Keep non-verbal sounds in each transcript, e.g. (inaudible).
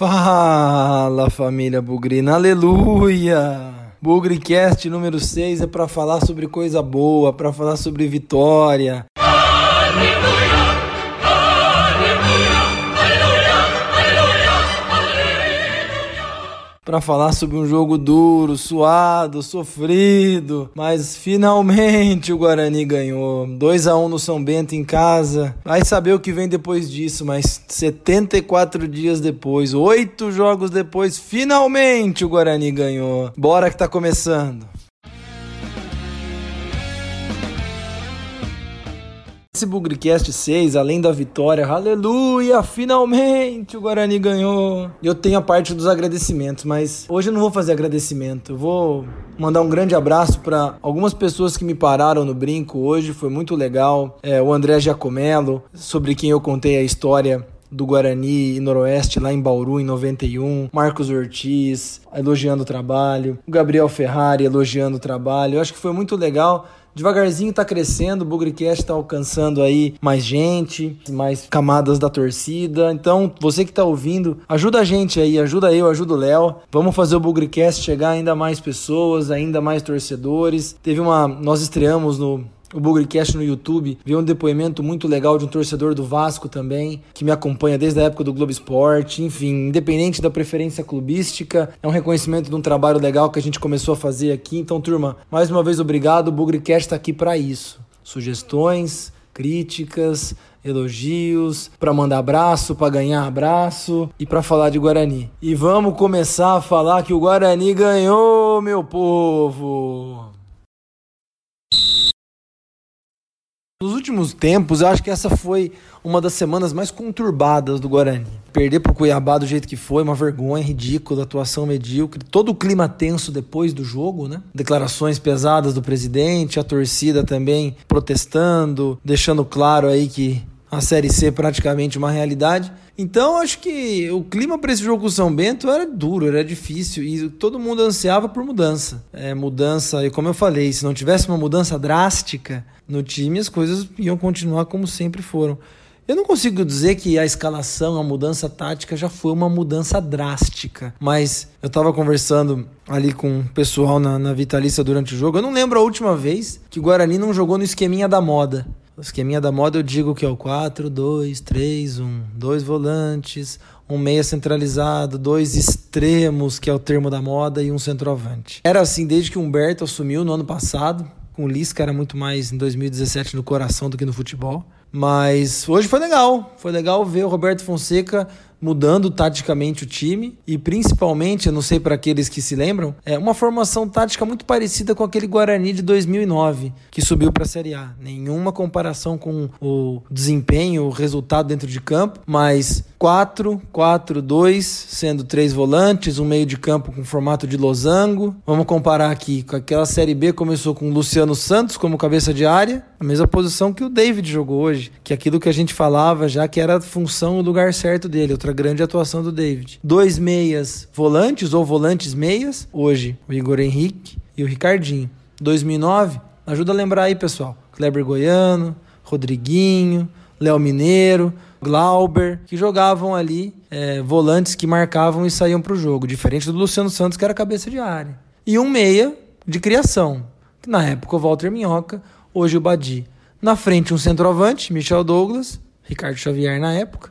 Fala família Bugrina, aleluia! Bugricast número 6 é para falar sobre coisa boa, para falar sobre vitória, para falar sobre um jogo duro, suado, sofrido, mas finalmente o Guarani ganhou. 2 a 1 no São Bento em casa. Vai saber o que vem depois disso, mas 74 dias depois, oito jogos depois, finalmente o Guarani ganhou. Bora que tá começando. Esse Bugrecast 6, além da vitória, aleluia, finalmente o Guarani ganhou. Eu tenho a parte dos agradecimentos, mas hoje eu não vou fazer agradecimento. Eu vou mandar um grande abraço para algumas pessoas que me pararam no brinco hoje, foi muito legal. É, o André Giacomello, sobre quem eu contei a história do Guarani e Noroeste lá em Bauru em 91, Marcos Ortiz elogiando o trabalho, o Gabriel Ferrari elogiando o trabalho. Eu acho que foi muito legal devagarzinho tá crescendo, o Bugrecast tá alcançando aí mais gente, mais camadas da torcida. Então, você que tá ouvindo, ajuda a gente aí, ajuda eu, ajuda o Léo. Vamos fazer o Bugrecast chegar ainda mais pessoas, ainda mais torcedores. Teve uma, nós estreamos no o Bugrecast no YouTube, vi um depoimento muito legal de um torcedor do Vasco também, que me acompanha desde a época do Globo Esporte. Enfim, independente da preferência clubística, é um reconhecimento de um trabalho legal que a gente começou a fazer aqui. Então, turma, mais uma vez obrigado. O Bugrecast está aqui para isso. Sugestões, críticas, elogios, para mandar abraço, para ganhar abraço e para falar de Guarani. E vamos começar a falar que o Guarani ganhou, meu povo. Nos últimos tempos, eu acho que essa foi uma das semanas mais conturbadas do Guarani. Perder pro Cuiabá do jeito que foi, uma vergonha ridícula, atuação medíocre, todo o clima tenso depois do jogo, né? Declarações pesadas do presidente, a torcida também protestando, deixando claro aí que a Série C é praticamente uma realidade. Então, acho que o clima para esse jogo com o São Bento era duro, era difícil e todo mundo ansiava por mudança. É, mudança, e como eu falei, se não tivesse uma mudança drástica no time, as coisas iam continuar como sempre foram. Eu não consigo dizer que a escalação, a mudança tática já foi uma mudança drástica, mas eu estava conversando ali com o pessoal na, na Vitalícia durante o jogo. Eu não lembro a última vez que o Guarani não jogou no esqueminha da moda. O esqueminha da moda eu digo que é o 4, 2, 3, 1. Dois volantes, um meia centralizado, dois extremos, que é o termo da moda, e um centroavante. Era assim desde que o Humberto assumiu no ano passado. Com o Lisca era muito mais em 2017 no coração do que no futebol. Mas hoje foi legal. Foi legal ver o Roberto Fonseca mudando taticamente o time e principalmente, eu não sei para aqueles que se lembram, é uma formação tática muito parecida com aquele Guarani de 2009 que subiu para a Série A. Nenhuma comparação com o desempenho, o resultado dentro de campo, mas 4, 4, 2, sendo três volantes, um meio de campo com formato de losango. Vamos comparar aqui com aquela Série B começou com o Luciano Santos como cabeça de área, a mesma posição que o David jogou hoje, que é aquilo que a gente falava já que era a função, o lugar certo dele, outra grande atuação do David. Dois meias volantes ou volantes meias, hoje o Igor Henrique e o Ricardinho. 2009, ajuda a lembrar aí, pessoal. Kleber Goiano, Rodriguinho, Léo Mineiro, Glauber, que jogavam ali é, volantes que marcavam e saíam para o jogo, diferente do Luciano Santos, que era cabeça de área. E um meia de criação, que na época o Walter Minhoca, hoje o Badi. Na frente, um centroavante, Michel Douglas, Ricardo Xavier na época,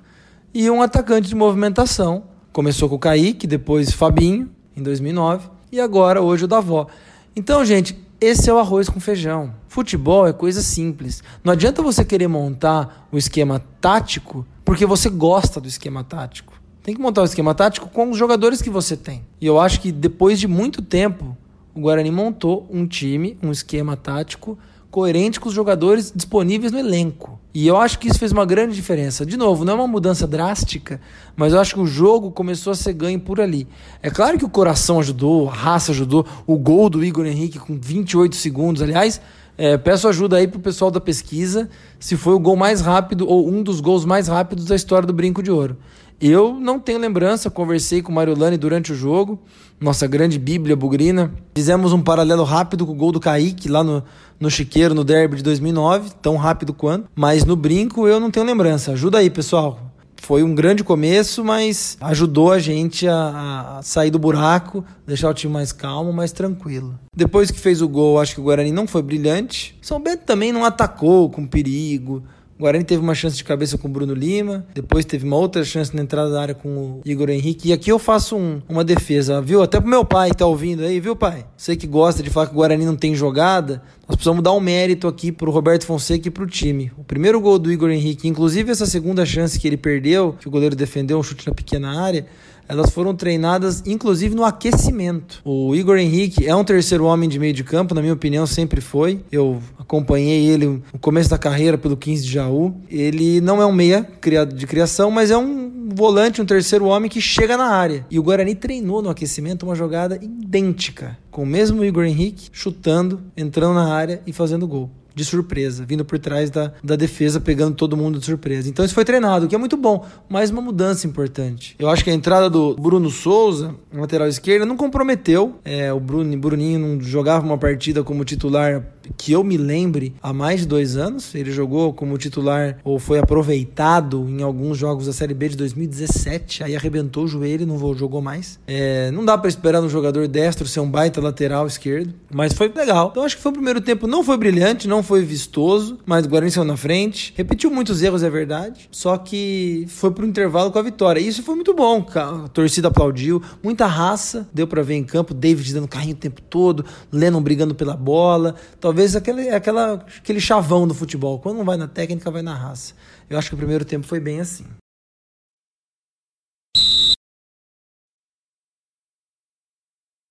e um atacante de movimentação. Começou com o Kaique, depois Fabinho, em 2009, e agora hoje o Davó. Então, gente, esse é o arroz com feijão. Futebol é coisa simples. Não adianta você querer montar o esquema tático porque você gosta do esquema tático. Tem que montar o esquema tático com os jogadores que você tem. E eu acho que depois de muito tempo, o Guarani montou um time, um esquema tático coerente com os jogadores disponíveis no elenco. E eu acho que isso fez uma grande diferença. De novo, não é uma mudança drástica, mas eu acho que o jogo começou a ser ganho por ali. É claro que o coração ajudou, a raça ajudou, o gol do Igor Henrique com 28 segundos, aliás. É, peço ajuda aí pro pessoal da pesquisa se foi o gol mais rápido ou um dos gols mais rápidos da história do Brinco de Ouro. Eu não tenho lembrança, conversei com o Mariolani durante o jogo, nossa grande bíblia bugrina. Fizemos um paralelo rápido com o gol do Kaique lá no, no Chiqueiro, no derby de 2009, tão rápido quanto. Mas no brinco eu não tenho lembrança. Ajuda aí, pessoal. foi um grande começo, mas ajudou a gente a, a, sair do buraco, deixar o time mais calmo, mais tranquilo. Depois que fez o gol, acho que o Guarani não foi brilhante. São Bento também não atacou com perigo. O Guarani teve uma chance de cabeça com o Bruno Lima, depois teve uma outra chance na entrada da área com o Igor Henrique. E aqui eu faço um, uma defesa, viu? Até pro meu pai tá ouvindo aí, viu, pai? Você que gosta de falar que o Guarani não tem jogada, nós precisamos dar um mérito aqui pro Roberto Fonseca e pro time. O primeiro gol do Igor Henrique, inclusive essa segunda chance que ele perdeu, que o goleiro defendeu, um chute na pequena área, elas foram treinadas inclusive no aquecimento. O Igor Henrique é um terceiro homem de meio de campo, na minha opinião, sempre foi. Eu acompanhei ele no começo da carreira pelo 15 de Jaú. Ele não é um meia de criação, mas é um volante, um terceiro homem que chega na área. E o Guarani treinou no aquecimento uma jogada idêntica, com o mesmo Igor Henrique chutando, entrando na área e fazendo gol de surpresa, vindo por trás da, da defesa, pegando todo mundo de surpresa. Então isso foi treinado, o que é muito bom, mas uma mudança importante. Eu acho que a entrada do Bruno Souza, lateral esquerda, não comprometeu. É, o Bruno, Bruninho não jogava uma partida como titular que eu me lembre há mais de dois anos. Ele jogou como titular ou foi aproveitado em alguns jogos da Série B de 2017. Aí arrebentou o joelho e não jogou mais. É, não dá para esperar no jogador destro ser um baita lateral esquerdo, mas foi legal. Então acho que foi o primeiro tempo, não foi brilhante, não foi vistoso, mas o Guarani saiu na frente. Repetiu muitos erros, é verdade, só que foi pro intervalo com a vitória. Isso foi muito bom, a torcida aplaudiu, muita raça, deu para ver em campo, David dando carrinho o tempo todo, Lennon brigando pela bola, talvez vezes aquele, aquela, aquele chavão do futebol. Quando não vai na técnica, vai na raça. Eu acho que o primeiro tempo foi bem assim.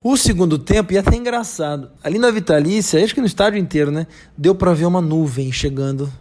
O segundo tempo ia até engraçado. Ali na Vitalícia, acho que no estádio inteiro, né? Deu para ver uma nuvem chegando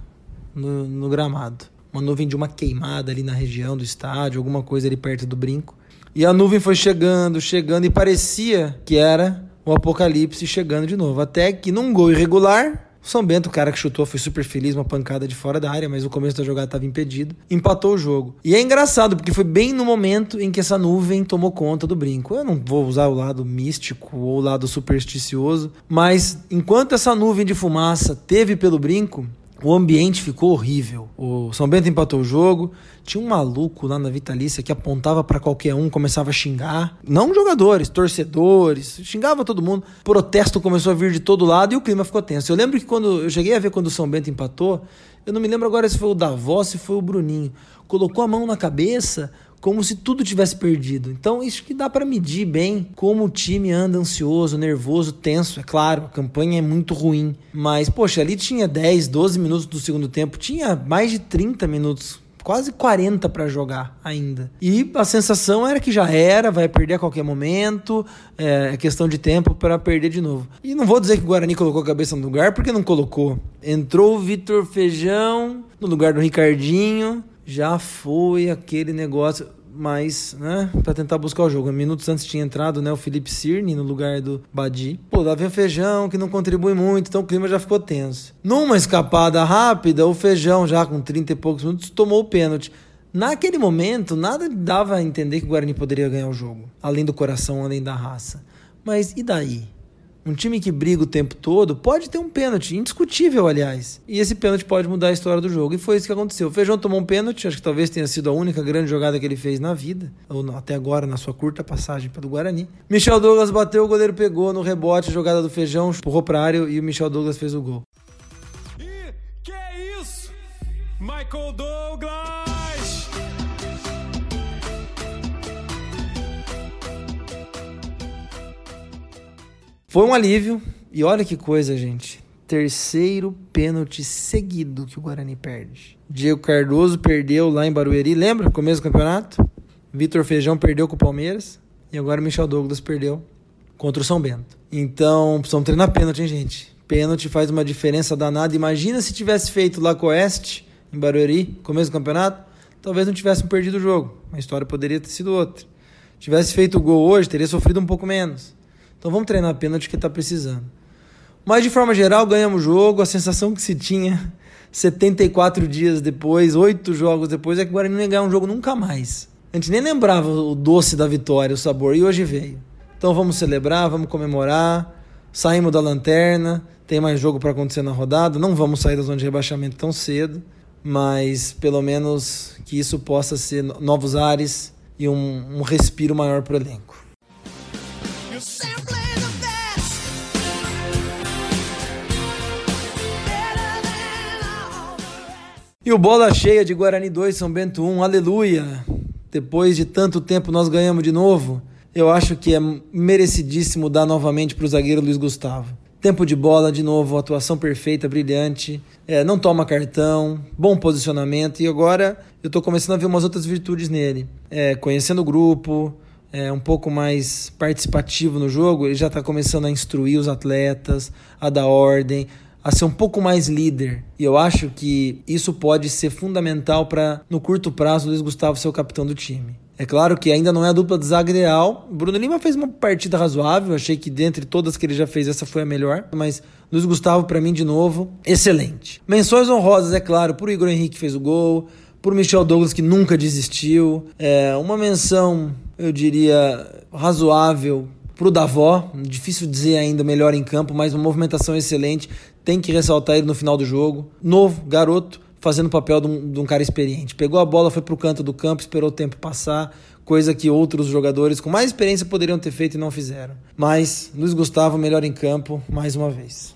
no, no, gramado. Uma nuvem de uma queimada ali na região do estádio, alguma coisa ali perto do brinco. E a nuvem foi chegando, chegando, e parecia que era o apocalipse chegando de novo. Até que num gol irregular, o São Bento, o cara que chutou, foi super feliz, uma pancada de fora da área, mas o começo da jogada estava impedido. Empatou o jogo. E é engraçado, porque foi bem no momento em que essa nuvem tomou conta do brinco. Eu não vou usar o lado místico ou o lado supersticioso, mas enquanto essa nuvem de fumaça teve pelo brinco, o ambiente ficou horrível. O São Bento empatou o jogo. Tinha um maluco lá na Vitalícia que apontava para qualquer um, começava a xingar. Não jogadores, torcedores, xingava todo mundo. Protesto começou a vir de todo lado e o clima ficou tenso. Eu lembro que quando eu cheguei a ver quando o São Bento empatou, eu não me lembro agora se foi o Davó, se foi o Bruninho. Colocou a mão na cabeça, como se tudo tivesse perdido. Então, isso que dá para medir bem como o time anda ansioso, nervoso, tenso. É claro, a campanha é muito ruim, mas poxa, ali tinha 10, 12 minutos do segundo tempo, tinha mais de 30 minutos quase 40 para jogar ainda. E a sensação era que já era, vai perder a qualquer momento, é, é questão de tempo para perder de novo. E não vou dizer que o Guarani colocou a cabeça no lugar, porque não colocou. Entrou o Vitor Feijão no lugar do Ricardinho, já foi aquele negócio mas, né, para tentar buscar o jogo. Minutos antes tinha entrado, né, o Felipe Cirne no lugar do Badi. Pô, lá vem o Feijão, que não contribui muito, então o clima já ficou tenso. Numa escapada rápida, o Feijão, já com 30 e poucos minutos, tomou o pênalti. Naquele momento, nada dava a entender que o Guarani poderia ganhar o jogo, além do coração, além da raça. Mas e daí? Um time que briga o tempo todo pode ter um pênalti, indiscutível, aliás. E esse pênalti pode mudar a história do jogo. E foi isso que aconteceu. O Feijão tomou um pênalti, acho que talvez tenha sido a única grande jogada que ele fez na vida, ou até agora, na sua curta passagem pelo Guarani. Michel Douglas bateu, o goleiro pegou no rebote, jogada do Feijão, empurrou pra área e o Michel Douglas fez o gol. E que é isso? Michael Douglas! Foi um alívio. E olha que coisa, gente. Terceiro pênalti seguido que o Guarani perde. Diego Cardoso perdeu lá em Barueri, lembra? Começo do campeonato. Vitor Feijão perdeu com o Palmeiras. E agora o Michel Douglas perdeu contra o São Bento. Então, precisamos treinar pênalti, hein, gente? Pênalti faz uma diferença danada. Imagina se tivesse feito lá com o Oeste, em Barueri, começo do campeonato. Talvez não tivessem perdido o jogo. A história poderia ter sido outra. Tivesse feito o gol hoje, teria sofrido um pouco menos. Então vamos treinar pênalti que está precisando. Mas de forma geral, ganhamos o jogo. A sensação que se tinha 74 dias depois, 8 jogos depois, é que o Guarani não ia ganhar um jogo nunca mais. A gente nem lembrava o doce da vitória, o sabor, e hoje veio. Então vamos celebrar, vamos comemorar. Saímos da lanterna, tem mais jogo para acontecer na rodada. Não vamos sair da zona de rebaixamento tão cedo, mas pelo menos que isso possa ser novos ares e um, um respiro maior para o elenco. E o bola cheia de Guarani 2, São Bento 1, aleluia! Depois de tanto tempo nós ganhamos de novo. Eu acho que é merecidíssimo dar novamente para o zagueiro Luiz Gustavo. Tempo de bola, de novo, atuação perfeita, brilhante, é, não toma cartão, bom posicionamento e agora eu estou começando a ver umas outras virtudes nele. É, conhecendo o grupo, é, um pouco mais participativo no jogo, ele já está começando a instruir os atletas, a dar ordem, a ser um pouco mais líder. E eu acho que isso pode ser fundamental para, no curto prazo, Luiz Gustavo ser o capitão do time. É claro que ainda não é a dupla de zaga ideal. Bruno Lima fez uma partida razoável. Achei que dentre todas que ele já fez, essa foi a melhor. Mas Luiz Gustavo, para mim, de novo, excelente. Menções honrosas, é claro, por Igor Henrique que fez o gol, por Michel Douglas que nunca desistiu. É, uma menção, eu diria, razoável pro Davó, difícil dizer ainda melhor em campo, mas uma movimentação excelente. Tem que ressaltar ele no final do jogo. Novo, garoto, fazendo o papel de um, de um, cara experiente. Pegou a bola, foi para o canto do campo, esperou o tempo passar, coisa que outros jogadores com mais experiência poderiam ter feito e não fizeram. Mas Luiz Gustavo, melhor em campo, mais uma vez.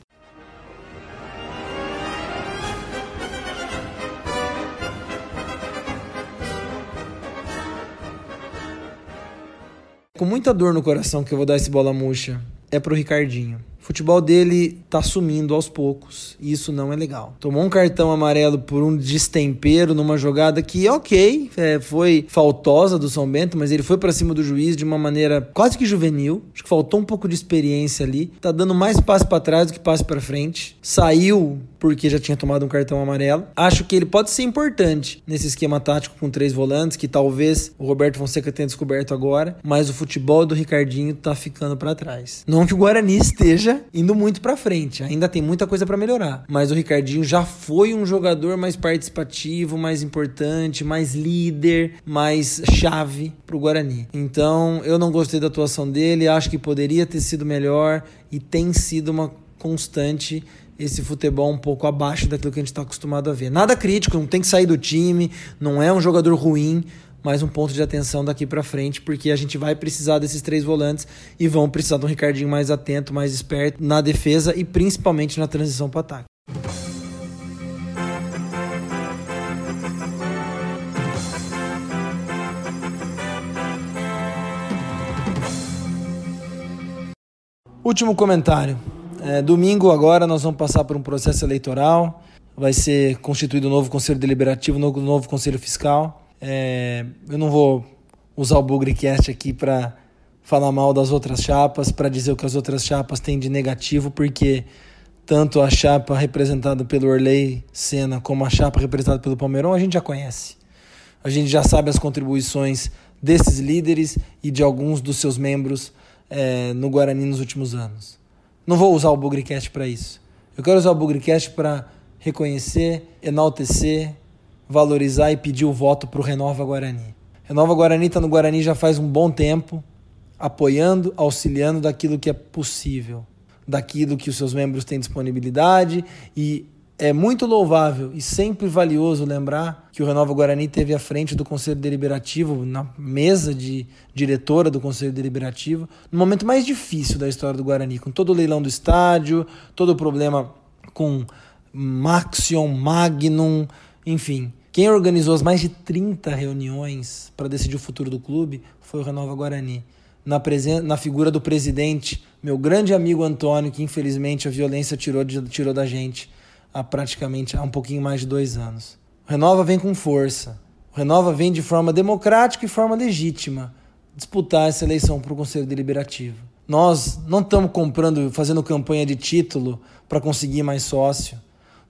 Com muita dor no coração que eu vou dar esse bola murcha, é pro Ricardinho. O futebol dele tá sumindo aos poucos e isso não é legal. Tomou um cartão amarelo por um destempero numa jogada que, ok, é, foi faltosa do São Bento, mas ele foi para cima do juiz de uma maneira quase que juvenil. Acho que faltou um pouco de experiência ali. Tá dando mais passe para trás do que passe para frente. Saiu porque já tinha tomado um cartão amarelo. Acho que ele pode ser importante nesse esquema tático com três volantes, que talvez o Roberto Fonseca tenha descoberto agora, mas o futebol do Ricardinho tá ficando para trás. Não que o Guarani esteja indo muito para frente, ainda tem muita coisa para melhorar, mas o Ricardinho já foi um jogador mais participativo, mais importante, mais líder, mais chave pro Guarani. Então, eu não gostei da atuação dele, acho que poderia ter sido melhor e tem sido uma constante esse futebol um pouco abaixo daquilo que a gente está acostumado a ver. Nada crítico, não tem que sair do time, não é um jogador ruim, mas um ponto de atenção daqui para frente, porque a gente vai precisar desses três volantes e vão precisar de um Ricardinho mais atento, mais esperto na defesa e principalmente na transição para ataque. Último comentário. É, domingo agora nós vamos passar por um processo eleitoral. Vai ser constituído um novo conselho deliberativo, um novo conselho fiscal. É, eu não vou usar o Bugrecast aqui para falar mal das outras chapas, para dizer o que as outras chapas têm de negativo, porque tanto a chapa representada pelo Orley Senna como a chapa representada pelo Palmeirão a gente já conhece. A gente já sabe as contribuições desses líderes e de alguns dos seus membros é, no Guarani nos últimos anos. Não vou usar o Bugrecast para isso. Eu quero usar o Bugrecast para reconhecer, enaltecer, valorizar e pedir o voto para o Renova Guarani. Renova Guarani está no Guarani já faz um bom tempo, apoiando, auxiliando daquilo que é possível, daquilo que os seus membros têm disponibilidade e é muito louvável e sempre valioso lembrar que o Renova Guarani teve à frente do Conselho Deliberativo, na mesa de diretora do Conselho Deliberativo, no momento mais difícil da história do Guarani, com todo o leilão do estádio, todo o problema com Maxion, Magnum, enfim. Quem organizou as mais de 30 reuniões para decidir o futuro do clube foi o Renova Guarani. Na, na figura do presidente, meu grande amigo Antônio, que infelizmente a violência tirou, tirou da gente há praticamente há um pouquinho mais de dois anos. O Renova vem com força. O Renova vem de forma democrática e forma legítima disputar essa eleição para o Conselho Deliberativo. Nós não estamos comprando, fazendo campanha de título para conseguir mais sócio.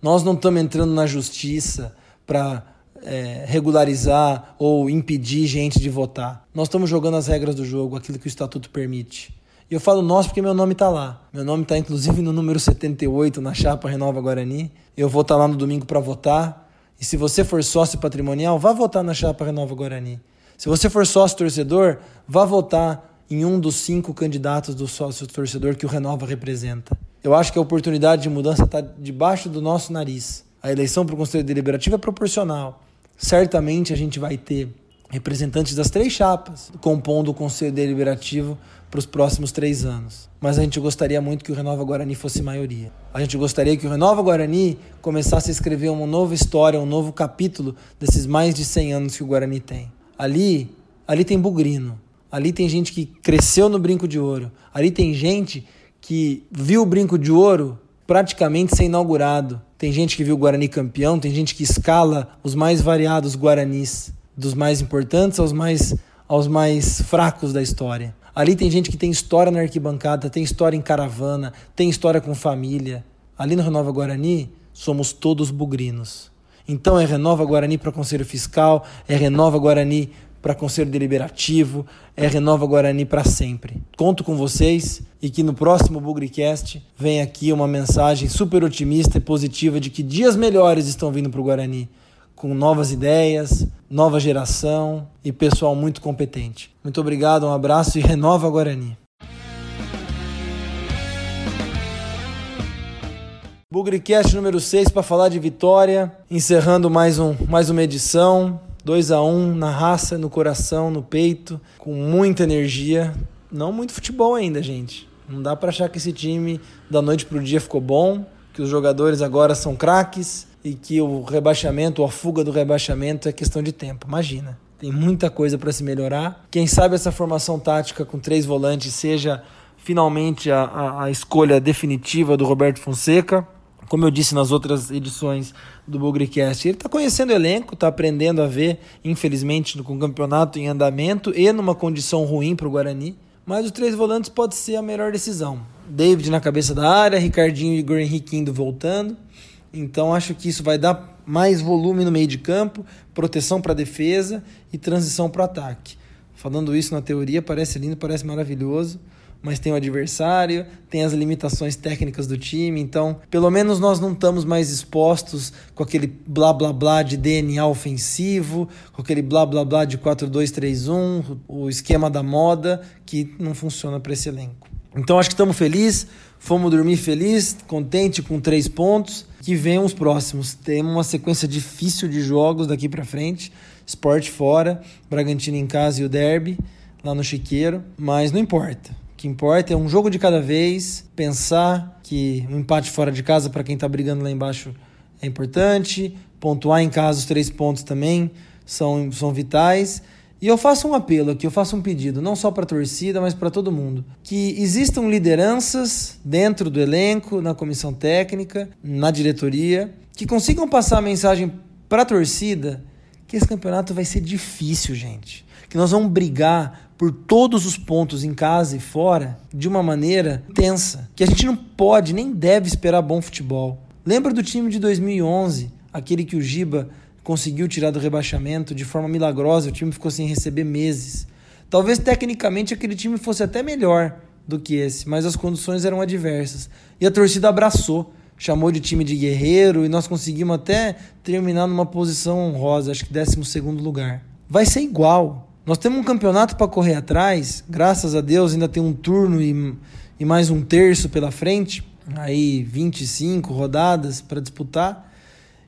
Nós não estamos entrando na justiça para é, regularizar ou impedir gente de votar. Nós estamos jogando as regras do jogo, aquilo que o estatuto permite. E eu falo nós porque meu nome está lá. Meu nome está inclusive no número 78 na chapa Renova Guarani. Eu vou estar tá lá no domingo para votar. E se você for sócio patrimonial, vá votar na chapa Renova Guarani. Se você for sócio torcedor, vá votar em um dos cinco candidatos do sócio torcedor que o Renova representa. Eu acho que a oportunidade de mudança está debaixo do nosso nariz. A eleição para o Conselho Deliberativo é proporcional. Certamente a gente vai ter representantes das três chapas compondo o Conselho Deliberativo para os próximos três anos. Mas a gente gostaria muito que o Renova Guarani fosse maioria. A gente gostaria que o Renova Guarani começasse a escrever uma nova história, um novo capítulo desses mais de 100 anos que o Guarani tem. Ali, ali tem bugrino. Ali tem gente que cresceu no brinco de ouro. Ali tem gente que viu o brinco de ouro praticamente ser inaugurado. Tem gente que viu o Guarani campeão, tem gente que escala os mais variados Guaranis dos mais importantes aos mais, aos mais fracos da história. Ali tem gente que tem história na arquibancada, tem história em caravana, tem história com família. Ali no Renova Guarani, somos todos bugrinos. Então é Renova Guarani para Conselho Fiscal, é Renova Guarani para Conselho Deliberativo, é Renova Guarani para sempre. Conto com vocês e que no próximo Bugricast vem aqui uma mensagem super otimista e positiva de que dias melhores estão vindo para o Guarani com novas ideias, nova geração e pessoal muito competente. Muito obrigado, um abraço e (laughs) renova Guarani. Bugricast número 6 para falar de vitória, encerrando mais, um, mais uma edição. 2 a 1 na raça, no coração, no peito, com muita energia. Não muito futebol ainda, gente. Não dá para achar que esse time da noite pro dia ficou bom, que os jogadores agora são craques e que o rebaixamento, ou a fuga do rebaixamento é questão de tempo. Imagina. Tem muita coisa para se melhorar. Quem sabe essa formação tática com três volantes seja finalmente a, a, a escolha definitiva do Roberto Fonseca. Como eu disse nas outras edições do Bugrecast, ele está conhecendo o elenco, está aprendendo a ver, infelizmente, com o campeonato em andamento e numa condição ruim para o Guarani. Mas os três volantes pode ser a melhor decisão. David na cabeça da área, Ricardinho e Igor Henrique indo voltando. Então acho que isso vai dar mais volume no meio de campo, proteção para defesa e transição para ataque. Falando isso na teoria parece lindo, parece maravilhoso, mas tem o adversário, tem as limitações técnicas do time, então pelo menos nós não estamos mais expostos com aquele blá blá blá de DNA ofensivo, com aquele blá blá blá de 4-2-3-1, o esquema da moda que não funciona para esse elenco. Então acho que estamos felizes, fomos dormir felizes, contente com três pontos que venham os próximos. Temos uma sequência difícil de jogos daqui para frente. Sport fora, Bragantino em casa e o Derby lá no Chiqueiro, mas não importa. O que importa é um jogo de cada vez, pensar que um empate fora de casa para quem está brigando lá embaixo é importante, pontuar em casa os três pontos também são, são vitais e eu faço um apelo aqui, eu faço um pedido, não só para a torcida, mas para todo mundo. Que existam lideranças dentro do elenco, na comissão técnica, na diretoria, que consigam passar a mensagem para a torcida que esse campeonato vai ser difícil, gente. Que nós vamos brigar por todos os pontos em casa e fora de uma maneira tensa. Que a gente não pode nem deve esperar bom futebol. Lembra do time de 2011, aquele que o Giba conseguiu tirar do rebaixamento de forma milagrosa, o time ficou sem receber meses. Talvez tecnicamente aquele time fosse até melhor do que esse, mas as condições eram adversas. E a torcida abraçou, chamou de time de guerreiro e nós conseguimos até terminar numa posição honrosa, acho que 12 lugar. Vai ser igual. Nós temos um campeonato para correr atrás, graças a Deus ainda tem um turno e, e mais um terço pela frente, aí 25 rodadas para disputar.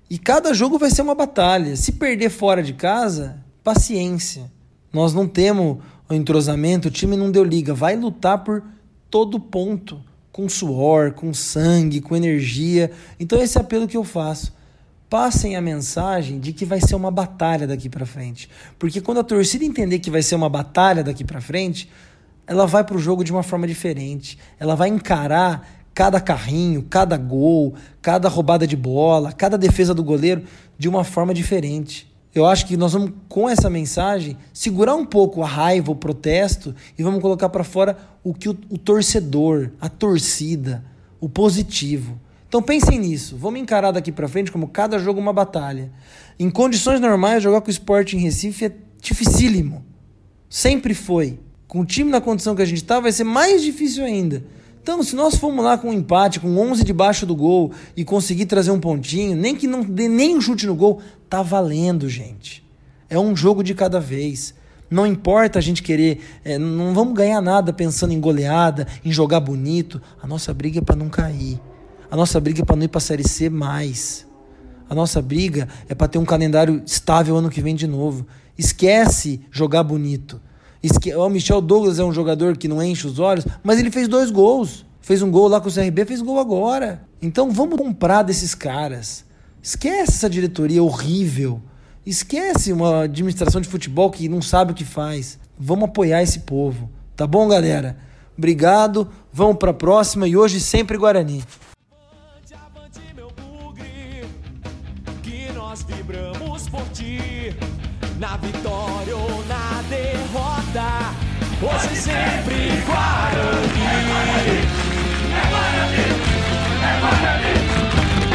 E cada jogo vai ser uma batalha. Se perder fora de casa, paciência. Nós não temos o entrosamento, o time não deu liga. Vai lutar por todo ponto, com suor, com sangue, com energia. Então esse é apelo que eu faço. Passem a mensagem de que vai ser uma batalha daqui para frente. Porque quando a torcida entender que vai ser uma batalha daqui para frente, ela vai para o jogo de uma forma diferente. Ela vai encarar cada carrinho, cada gol, cada roubada de bola, cada defesa do goleiro de uma forma diferente. Eu acho que nós vamos, com essa mensagem, segurar um pouco a raiva, o protesto e vamos colocar para fora o que o, o, torcedor, a torcida, o positivo. Então pensem nisso. Vamos encarar daqui para frente como cada jogo uma batalha. Em condições normais, jogar com o esporte em Recife é dificílimo. Sempre foi. Com o time na condição que a gente está, vai ser mais difícil ainda. Então, se nós formos lá com um empate, com 11 debaixo do gol e conseguir trazer um pontinho, nem que não dê nem um chute no gol, tá valendo, gente. É um jogo de cada vez. Não importa a gente querer, é, não vamos ganhar nada pensando em goleada, em jogar bonito. A nossa briga é para não cair. A nossa briga é para não ir para Série C mais. A nossa briga é para ter um calendário estável ano que vem de novo. Esquece jogar bonito. O Michel Douglas é um jogador que não enche os olhos, mas ele fez dois gols. Fez um gol lá com o CRB, fez gol agora. Então vamos comprar desses caras. Esquece essa diretoria horrível. Esquece uma administração de futebol que não sabe o que faz. Vamos apoiar esse povo. Tá bom, galera? Obrigado. Vamos para a próxima e hoje sempre Guarani. Avante, avante, meu bugre, que nós vibramos por ti, na vitória ou na derrota, vida, hoje sempre Guarani. É Guarani, é Guarani,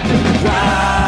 é Guarani.